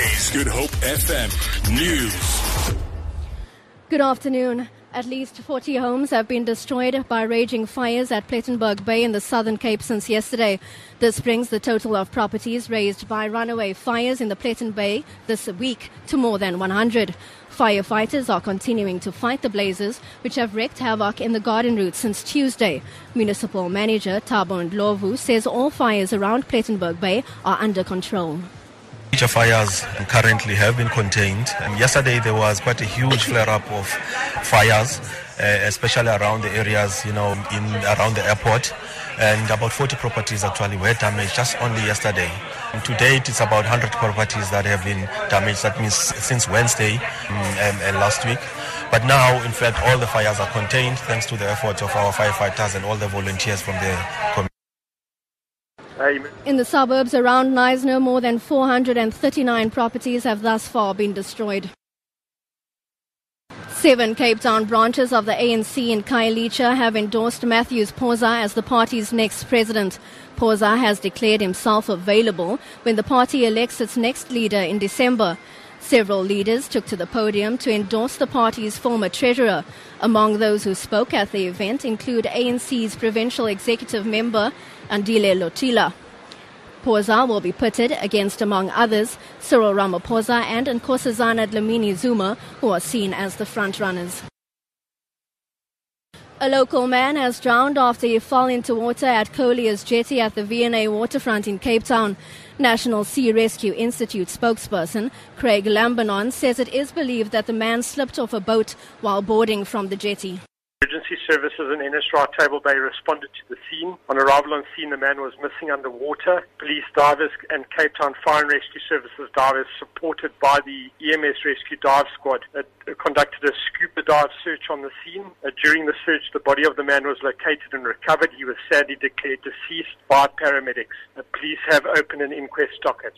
Good Hope FM News. Good afternoon. At least 40 homes have been destroyed by raging fires at Plettenberg Bay in the Southern Cape since yesterday. This brings the total of properties razed by runaway fires in the Plettenberg Bay this week to more than 100. Firefighters are continuing to fight the blazes, which have wreaked havoc in the garden route since Tuesday. Municipal Manager Thabo Ndlovu says all fires around Plettenberg Bay are under control. Major fires currently have been contained. Yesterday there was quite a huge flare-up of fires, uh, especially around the areas, you know, in around the airport. And about 40 properties actually were damaged just only yesterday. And to date, it's about 100 properties that have been damaged. That means since Wednesday um, and, and last week. But now, in fact, all the fires are contained thanks to the efforts of our firefighters and all the volunteers from the community. In the suburbs around Knysna, more than 439 properties have thus far been destroyed. Seven Cape Town branches of the ANC in Khayelitsha have endorsed Matthews Phosa as the party's next president. Phosa has declared himself available when the party elects its next leader in December. Several leaders took to the podium to endorse the party's former treasurer. Among those who spoke at the event include ANC's provincial executive member Andile Lotila. Phosa will be pitted against, among others, Cyril Ramaphosa and Nkosazana Dlamini Zuma, who are seen as the frontrunners. A local man has drowned after he fell into water at Collier's jetty at the V&A waterfront in Cape Town. National Sea Rescue Institute spokesperson Craig Lambinon says it is believed that the man slipped off a boat while boarding from the jetty. Services in NSRI Table Bay responded to the scene. On arrival on scene, the man was missing underwater. Police divers and Cape Town Fire and Rescue Services divers, supported by the EMS Rescue Dive Squad, uh, conducted a scuba dive search on the scene. Uh, during the search, the body of the man was located and recovered. He was sadly declared deceased by paramedics. The police have opened an inquest docket.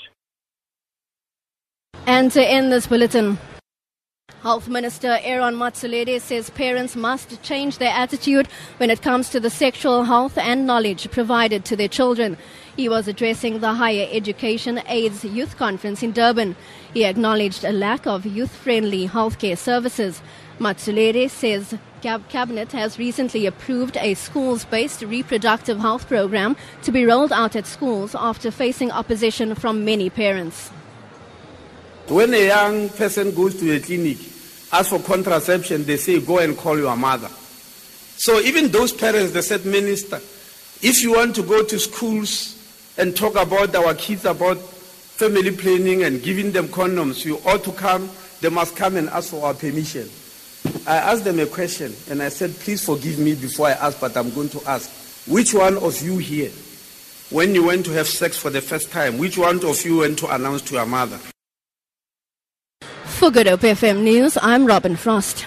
And to end this bulletin, Health Minister Aaron Motsoaledi says parents must change their attitude when it comes to the sexual health and knowledge provided to their children. He was addressing the Higher Education AIDS Youth Conference in Durban. He acknowledged a lack of youth-friendly healthcare services. Motsoaledi says Cabinet has recently approved a schools-based reproductive health program to be rolled out at schools after facing opposition from many parents. When a young person goes to a clinic, ask for contraception, they say, go and call your mother. So even those parents, they said, Minister, if you want to go to schools and talk about our kids, about family planning and giving them condoms, you ought to come, they must come and ask for our permission. I asked them a question and I said, please forgive me before I ask, but I'm going to ask. Which one of you here, when you went to have sex for the first time, which one of you went to announce to your mother? For Good Hope FM News, I'm Robin Frost.